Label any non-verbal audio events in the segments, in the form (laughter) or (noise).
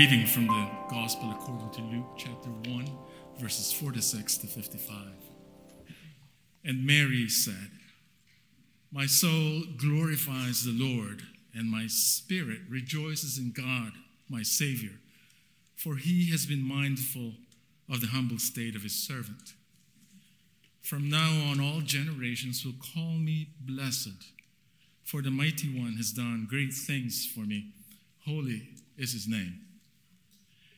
Reading from the Gospel according to Luke chapter 1, verses 46 to 55. And Mary said, My soul glorifies the Lord, and my spirit rejoices in God, my Savior, for he has been mindful of the humble state of his servant. From now on, all generations will call me blessed, for the mighty one has done great things for me. Holy is his name.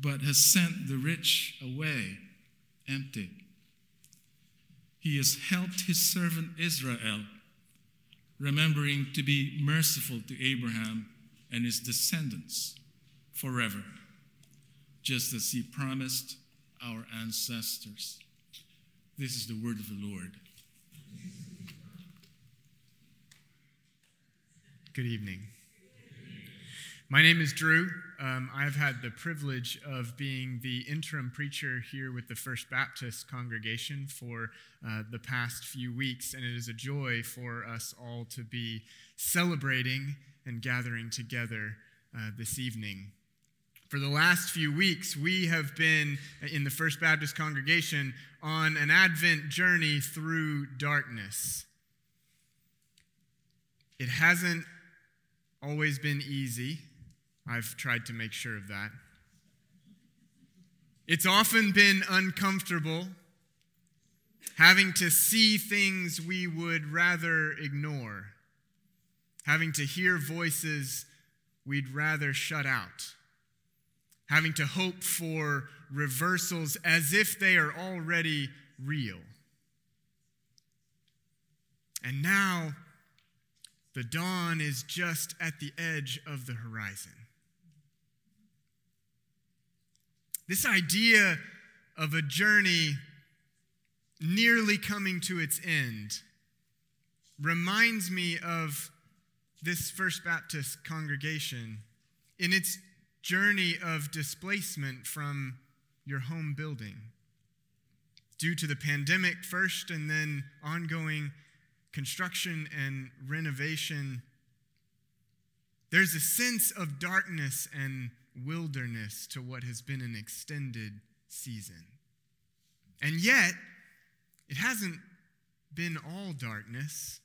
but has sent the rich away empty. He has helped his servant Israel, remembering to be merciful to Abraham and his descendants forever, just as he promised our ancestors. This is the word of the Lord. Good evening. My name is Drew. Um, I've had the privilege of being the interim preacher here with the First Baptist congregation for uh, the past few weeks, and it is a joy for us all to be celebrating and gathering together uh, this evening. For the last few weeks, we have been in the First Baptist congregation on an Advent journey through darkness. It hasn't always been easy. I've tried to make sure of that. It's often been uncomfortable having to see things we would rather ignore, having to hear voices we'd rather shut out, having to hope for reversals as if they are already real. And now, the dawn is just at the edge of the horizon. This idea of a journey nearly coming to its end reminds me of this First Baptist congregation in its journey of displacement from your home building. Due to the pandemic first and then ongoing construction and renovation, there's a sense of darkness and wilderness to what has been an extended season. And yet, it hasn't been all darkness,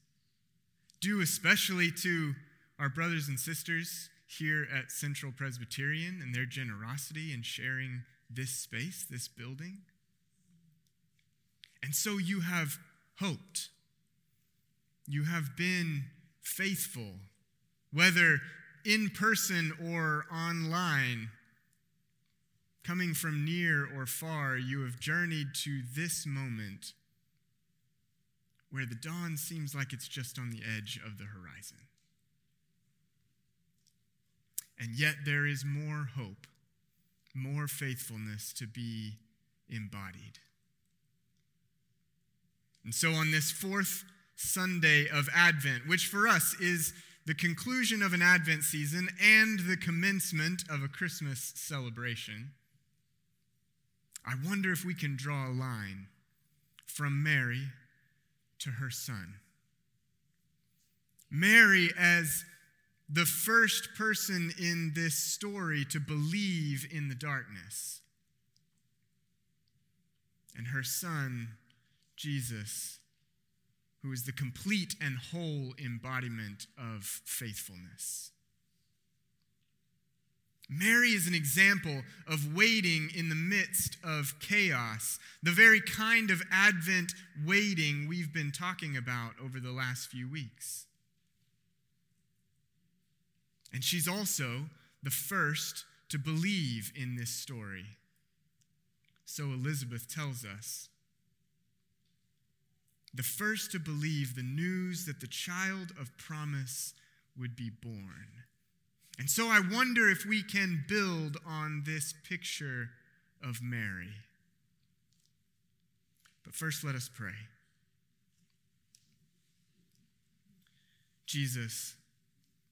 due especially to our brothers and sisters here at Central Presbyterian and their generosity in sharing this space, this building. And so you have hoped you have been faithful, whether in person or online, coming from near or far, you have journeyed to this moment where the dawn seems like it's just on the edge of the horizon. And yet there is more hope, more faithfulness to be embodied. And so on this fourth Sunday of Advent, which for us is the conclusion of an Advent season and the commencement of a Christmas celebration, I wonder if we can draw a line from Mary to her son. Mary, as the first person in this story to believe in the darkness, and her son, Jesus, who is the complete and whole embodiment of faithfulness. Mary is an example of waiting in the midst of chaos, the very kind of Advent waiting we've been talking about over the last few weeks. And she's also the first to believe in this story. So Elizabeth tells us the first to believe the news that the child of promise would be born. And so I wonder if we can build on this picture of Mary. But first, let us pray. Jesus,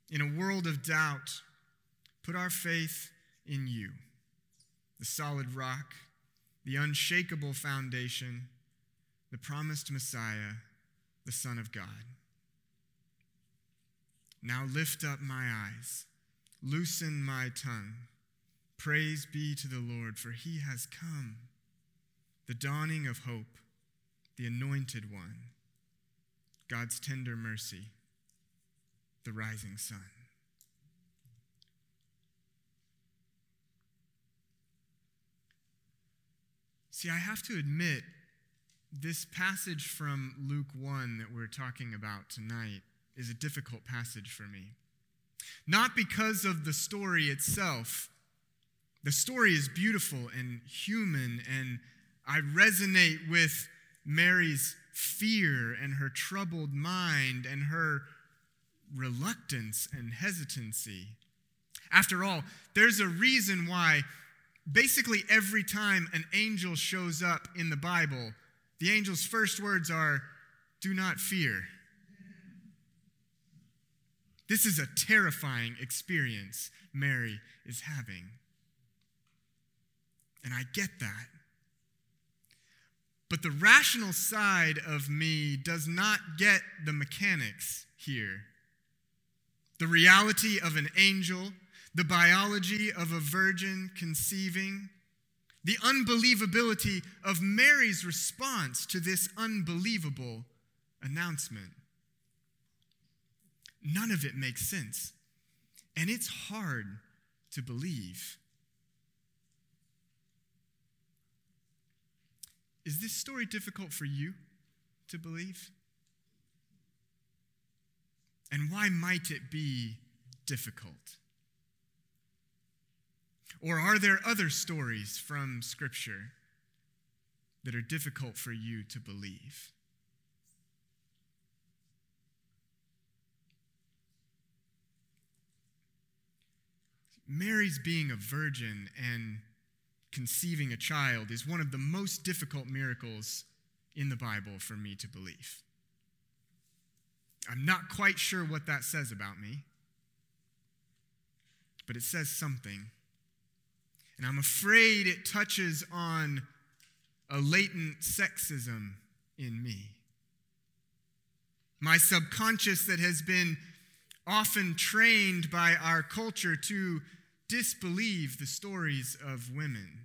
in a world of doubt, put our faith in you, the solid rock, the unshakable foundation, the promised Messiah, the Son of God. Now lift up my eyes, loosen my tongue. Praise be to the Lord, for he has come, the dawning of hope, the anointed one, God's tender mercy, the rising sun. See, I have to admit, this passage from Luke 1 that we're talking about tonight is a difficult passage for me. Not because of the story itself. The story is beautiful and human, and I resonate with Mary's fear and her troubled mind and her reluctance and hesitancy. After all, there's a reason why basically every time an angel shows up in the Bible, the angel's first words are, Do not fear. This is a terrifying experience Mary is having. And I get that. But the rational side of me does not get the mechanics here. The reality of an angel, the biology of a virgin conceiving, the unbelievability of Mary's response to this unbelievable announcement. None of it makes sense. And it's hard to believe. Is this story difficult for you to believe? And why might it be difficult? Or are there other stories from Scripture that are difficult for you to believe? Mary's being a virgin and conceiving a child is one of the most difficult miracles in the Bible for me to believe. I'm not quite sure what that says about me, but it says something. And I'm afraid it touches on a latent sexism in me. My subconscious that has been often trained by our culture to disbelieve the stories of women.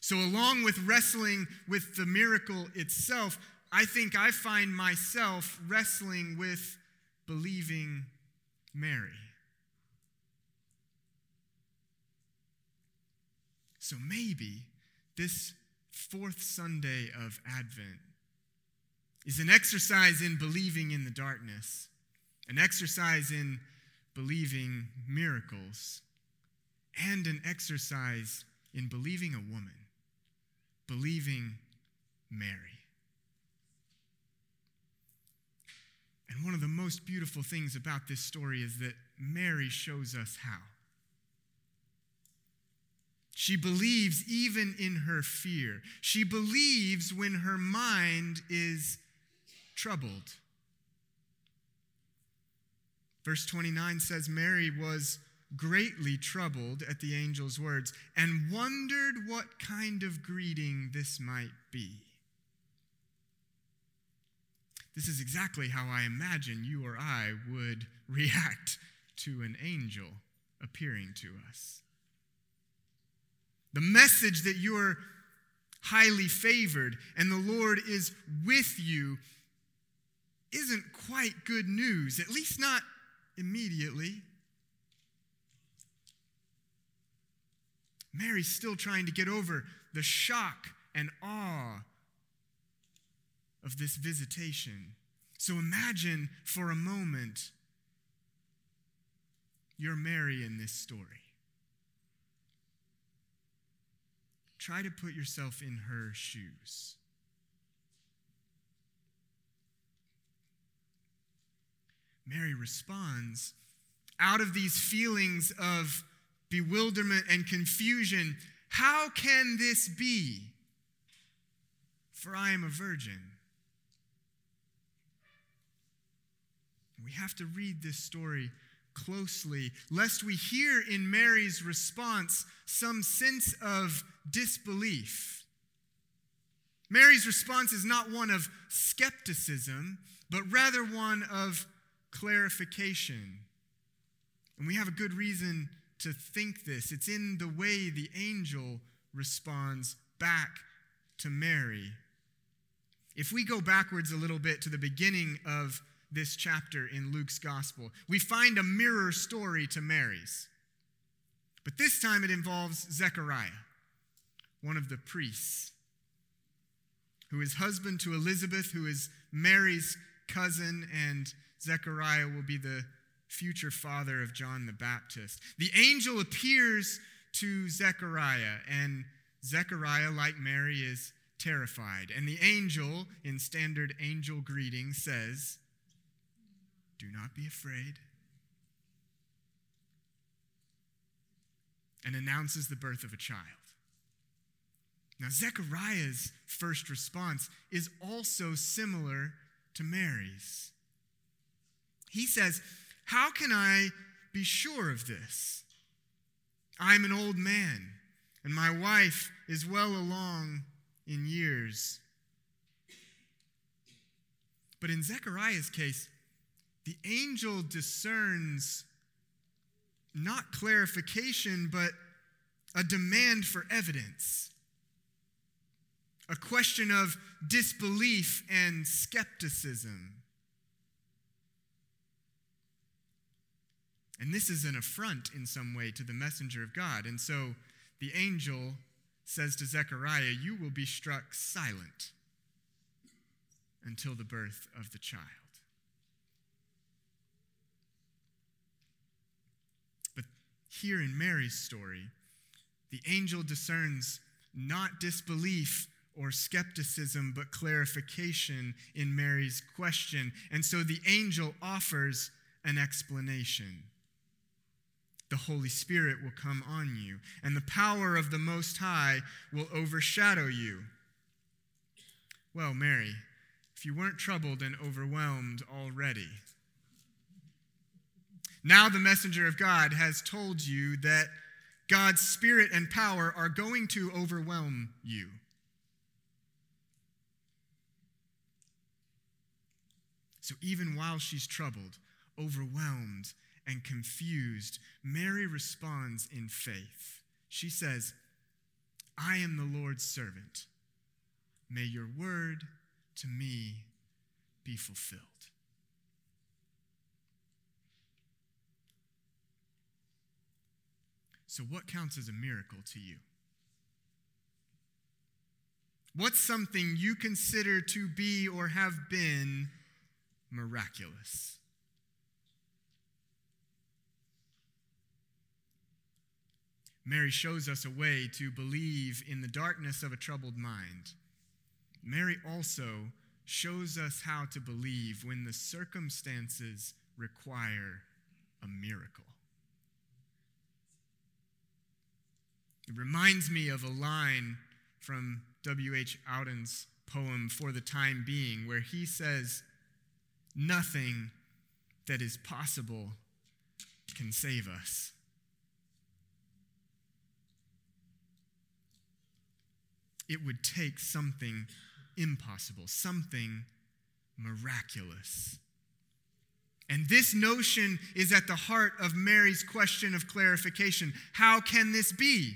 So, along with wrestling with the miracle itself, I think I find myself wrestling with believing Mary. So maybe this fourth Sunday of Advent is an exercise in believing in the darkness, an exercise in believing miracles, and an exercise in believing a woman, believing Mary. And one of the most beautiful things about this story is that Mary shows us how. She believes even in her fear. She believes when her mind is troubled. Verse 29 says Mary was greatly troubled at the angel's words and wondered what kind of greeting this might be. This is exactly how I imagine you or I would (laughs) react to an angel appearing to us. The message that you're highly favored and the Lord is with you isn't quite good news, at least not immediately. Mary's still trying to get over the shock and awe of this visitation. So imagine for a moment you're Mary in this story. Try to put yourself in her shoes. Mary responds out of these feelings of bewilderment and confusion, How can this be? For I am a virgin. We have to read this story closely, lest we hear in Mary's response some sense of disbelief. Mary's response is not one of skepticism, but rather one of clarification. And we have a good reason to think this. It's in the way the angel responds back to Mary. If we go backwards a little bit to the beginning of this chapter in Luke's gospel, we find a mirror story to Mary's. But this time it involves Zechariah, one of the priests, who is husband to Elizabeth, who is Mary's cousin, and Zechariah will be the future father of John the Baptist. The angel appears to Zechariah, and Zechariah, like Mary, is terrified. And the angel, in standard angel greeting, says, Do not be afraid. And announces the birth of a child. Now, Zechariah's first response is also similar to Mary's. He says, How can I be sure of this? I'm an old man, and my wife is well along in years. But in Zechariah's case, the angel discerns not clarification, but a demand for evidence, a question of disbelief and skepticism. And this is an affront in some way to the messenger of God. And so the angel says to Zechariah, You will be struck silent until the birth of the child. But here in Mary's story, the angel discerns not disbelief or skepticism, but clarification in Mary's question. And so the angel offers an explanation the Holy Spirit will come on you, and the power of the Most High will overshadow you. Well, Mary, if you weren't troubled and overwhelmed already, now the messenger of God has told you that God's Spirit and power are going to overwhelm you. So even while she's troubled, overwhelmed, and confused, Mary responds in faith. She says, I am the Lord's servant. May your word to me be fulfilled. So, what counts as a miracle to you? What's something you consider to be or have been miraculous? Mary shows us a way to believe in the darkness of a troubled mind. Mary also shows us how to believe when the circumstances require a miracle. It reminds me of a line from W.H. Auden's poem, For the Time Being, where he says, Nothing that is possible can save us. it would take something impossible, something miraculous. And this notion is at the heart of Mary's question of clarification How can this be?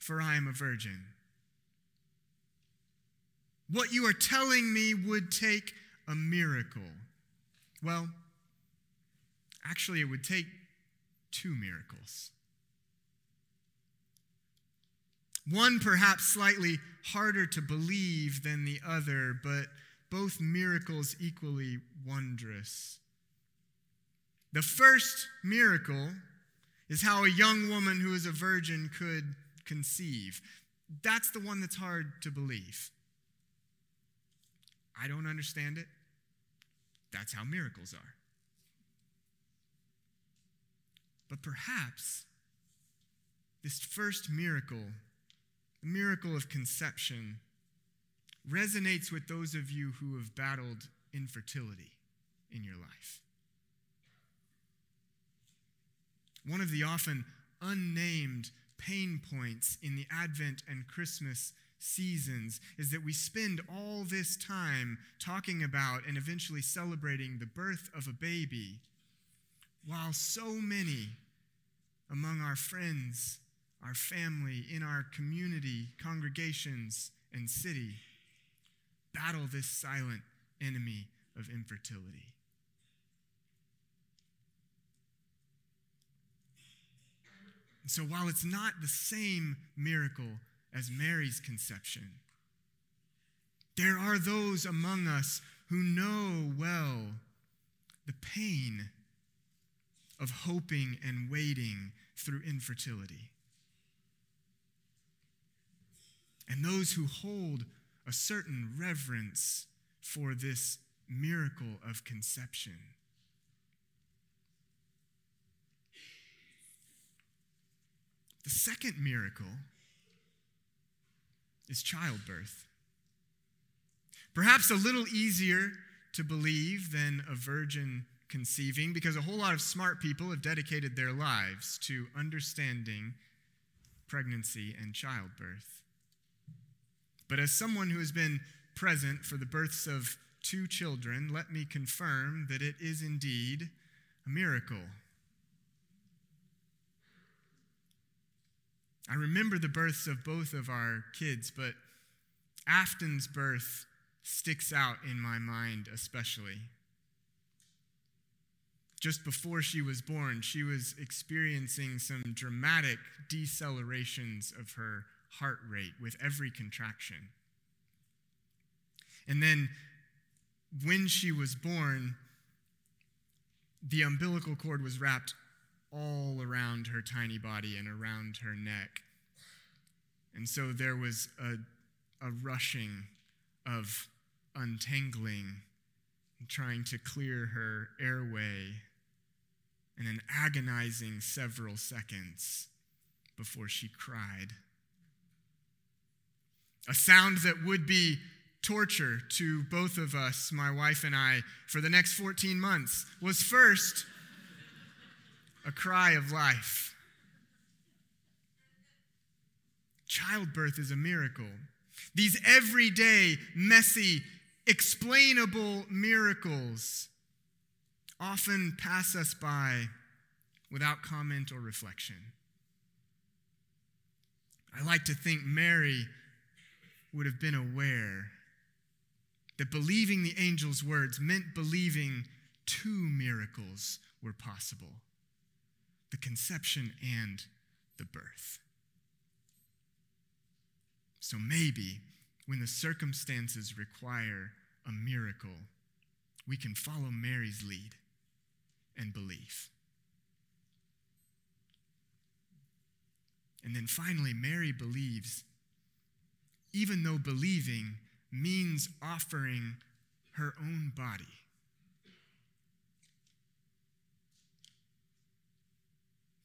For I am a virgin. What you are telling me would take a miracle. Well, actually, it would take two miracles. One perhaps slightly harder to believe than the other, but both miracles equally wondrous. The first miracle is how a young woman who is a virgin could conceive. That's the one that's hard to believe. I don't understand it. That's how miracles are. But perhaps this first miracle, the miracle of conception, resonates with those of you who have battled infertility in your life. One of the often unnamed pain points in the Advent and Christmas seasons is that we spend all this time talking about and eventually celebrating the birth of a baby, while so many among our friends, our family, in our community, congregations, and city battle this silent enemy of infertility. And so, while it's not the same miracle as Mary's conception, there are those among us who know well the pain of hoping and waiting through infertility. And those who hold a certain reverence for this miracle of conception. The second miracle is childbirth. Perhaps a little easier to believe than a virgin conceiving because a whole lot of smart people have dedicated their lives to understanding pregnancy and childbirth. But as someone who has been present for the births of two children, let me confirm that it is indeed a miracle. I remember the births of both of our kids, but Afton's birth sticks out in my mind especially. Just before she was born, she was experiencing some dramatic decelerations of her heart rate with every contraction. And then when she was born, the umbilical cord was wrapped around her tiny body and around her neck. And so there was a, a rushing of untangling, trying to clear her airway, and an agonizing several seconds before she cried. A sound that would be torture to both of us, my wife and I, for the next 14 months was first a cry of life. Childbirth is a miracle. These everyday, messy, explainable miracles often pass us by without comment or reflection. I like to think Mary would have been aware that believing the angel's words meant believing two miracles were possible the conception and the birth. So maybe when the circumstances require a miracle, we can follow Mary's lead and believe. And then finally, Mary believes, even though believing means offering her own body.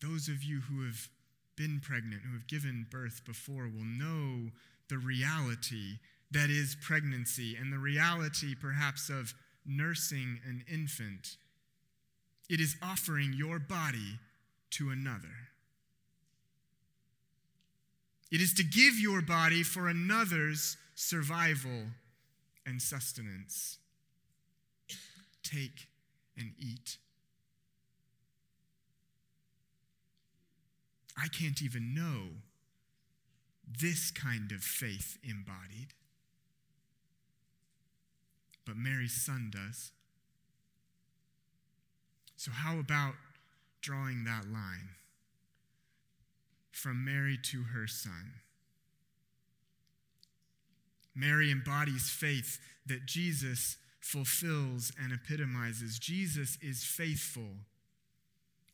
Those of you who have been pregnant, who have given birth before, will know the reality that is pregnancy and the reality perhaps of nursing an infant. It is offering your body to another. It is to give your body for another's survival and sustenance. Take and eat. I can't even know this kind of faith embodied. But Mary's son does. So, how about drawing that line from Mary to her son? Mary embodies faith that Jesus fulfills and epitomizes. Jesus is faithful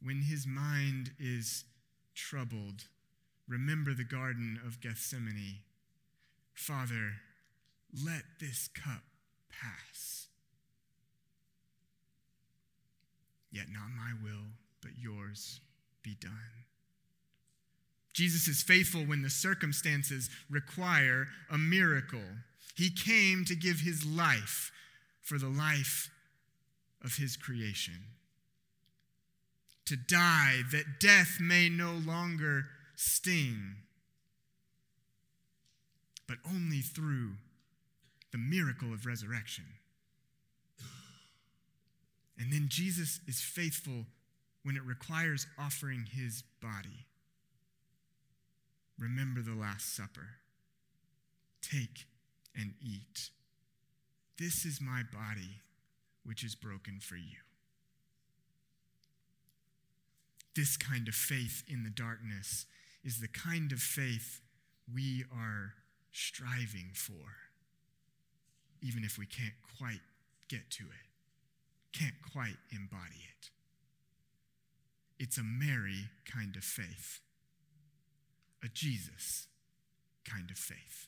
when his mind is troubled. Remember the Garden of Gethsemane. Father, let this cup pass. Yet not my will, but yours be done. Jesus is faithful when the circumstances require a miracle. He came to give his life for the life of his creation. To die that death may no longer sting, but only through the miracle of resurrection. And then Jesus is faithful when it requires offering his body. Remember the Last Supper. Take and eat. This is my body, which is broken for you. This kind of faith in the darkness is the kind of faith we are striving for, even if we can't quite get to it, can't quite embody it. It's a Mary kind of faith, a Jesus kind of faith.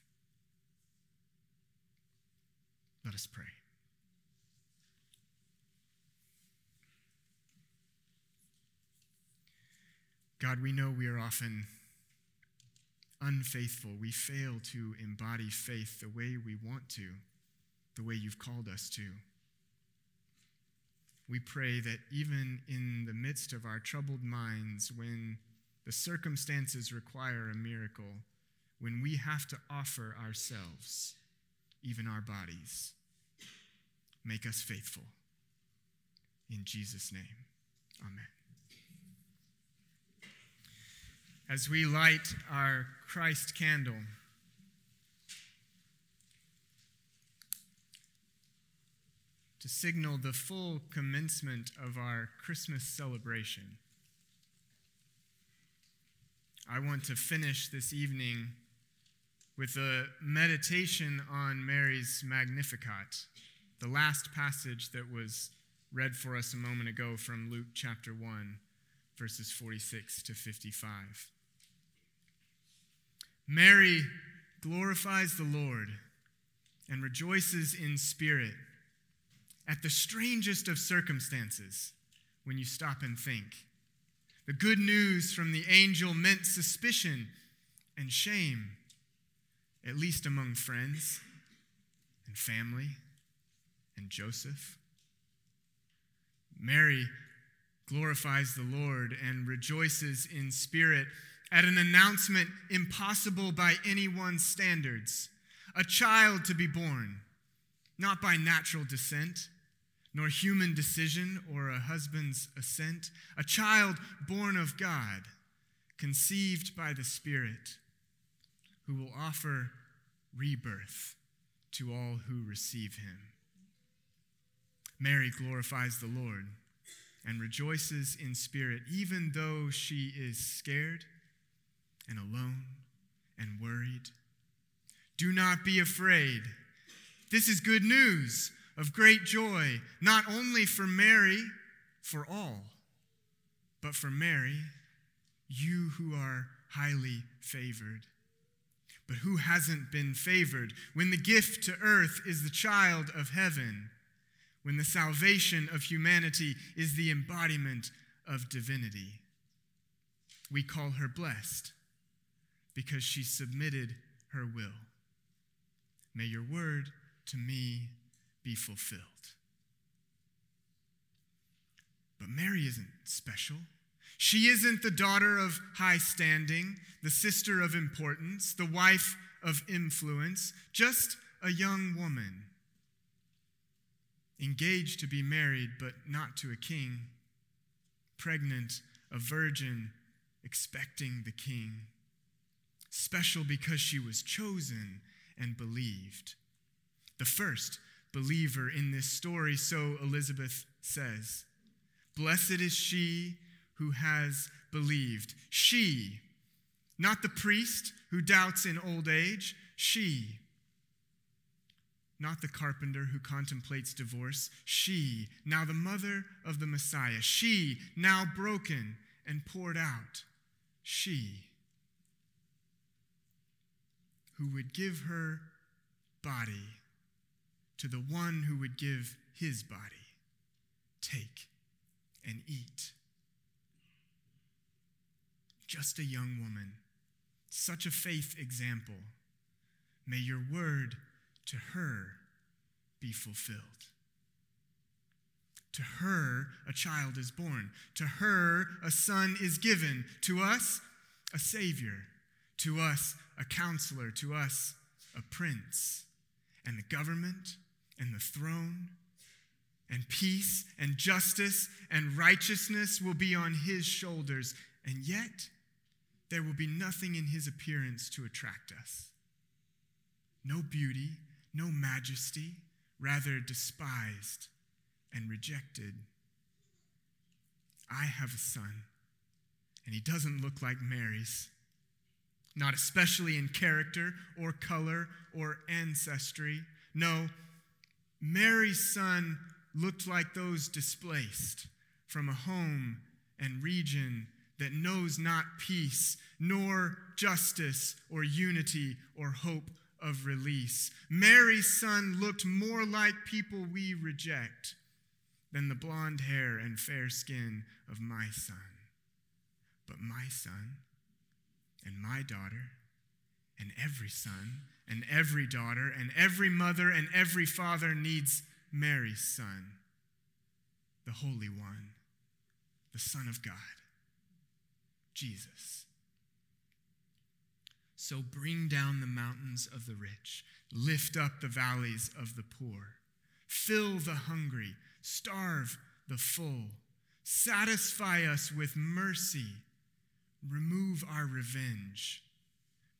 Let us pray. God, we know we are often unfaithful. We fail to embody faith the way we want to, the way you've called us to. We pray that even in the midst of our troubled minds, when the circumstances require a miracle, when we have to offer ourselves, even our bodies, make us faithful. In Jesus' name, amen. As we light our Christ candle, to signal the full commencement of our Christmas celebration. I want to finish this evening with a meditation on Mary's Magnificat, the last passage that was read for us a moment ago from Luke chapter 1, verses 46 to 55. Mary glorifies the Lord and rejoices in spirit at the strangest of circumstances when you stop and think. The good news from the angel meant suspicion and shame, at least among friends and family and Joseph. Mary glorifies the Lord and rejoices in spirit at an announcement impossible by anyone's standards. A child to be born, not by natural descent nor human decision or a husband's assent, a child born of God, conceived by the Spirit, who will offer rebirth to all who receive him. Mary glorifies the Lord and rejoices in spirit, even though she is scared and alone and worried. Do not be afraid. This is good news of great joy, not only for Mary, for all, but for Mary, you who are highly favored. But who hasn't been favored when the gift to earth is the child of heaven, when the salvation of humanity is the embodiment of divinity? We call her blessed because she submitted her will. May your word to me be fulfilled. But Mary isn't special. She isn't the daughter of high standing, the sister of importance, the wife of influence, just a young woman. Engaged to be married, but not to a king. Pregnant, a virgin, expecting the king. Special because she was chosen and believed. The first believer in this story, so Elizabeth says. Blessed is she who has believed. She, not the priest who doubts in old age, she. Not the carpenter who contemplates divorce, she, now the mother of the Messiah, she, now broken and poured out, she, who would give her body to the one who would give his body. Take and eat. just a young woman, such a faith example. May your word to her be fulfilled. To her, a child is born. To her, a son is given. To us, a Savior. To us, a counselor. To us, a prince. And the government and the throne and peace and justice and righteousness will be on his shoulders. And yet, there will be nothing in his appearance to attract us. No beauty, no majesty, rather despised and rejected. I have a son, and he doesn't look like Mary's, not especially in character or color or ancestry. No, Mary's son looked like those displaced from a home and region that knows not peace, nor justice, or unity, or hope of release. Mary's son looked more like people we reject than the blonde hair and fair skin of my son. But my son and my daughter and every son and every daughter and every mother and every father needs Mary's son, the Holy One, the Son of God, Jesus. So bring down the mountains of the rich, lift up the valleys of the poor, fill the hungry, starve the full, satisfy us with mercy, remove our revenge.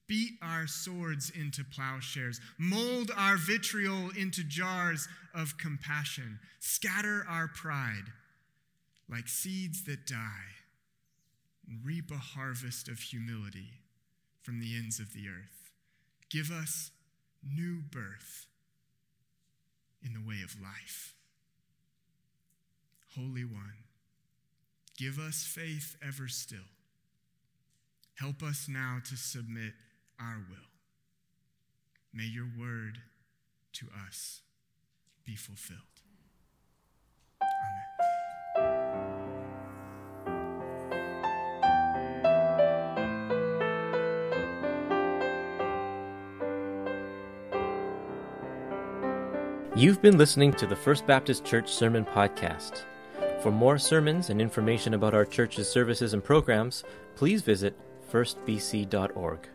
Beat our swords into plowshares, mold our vitriol into jars of compassion, scatter our pride like seeds that die, and reap a harvest of humility from the ends of the earth. Give us new birth in the way of life. Holy One, give us faith ever still. Help us now to submit our will. May your word to us be fulfilled. You've been listening to the First Baptist Church Sermon Podcast. For more sermons and information about our church's services and programs, please visit firstbc.org.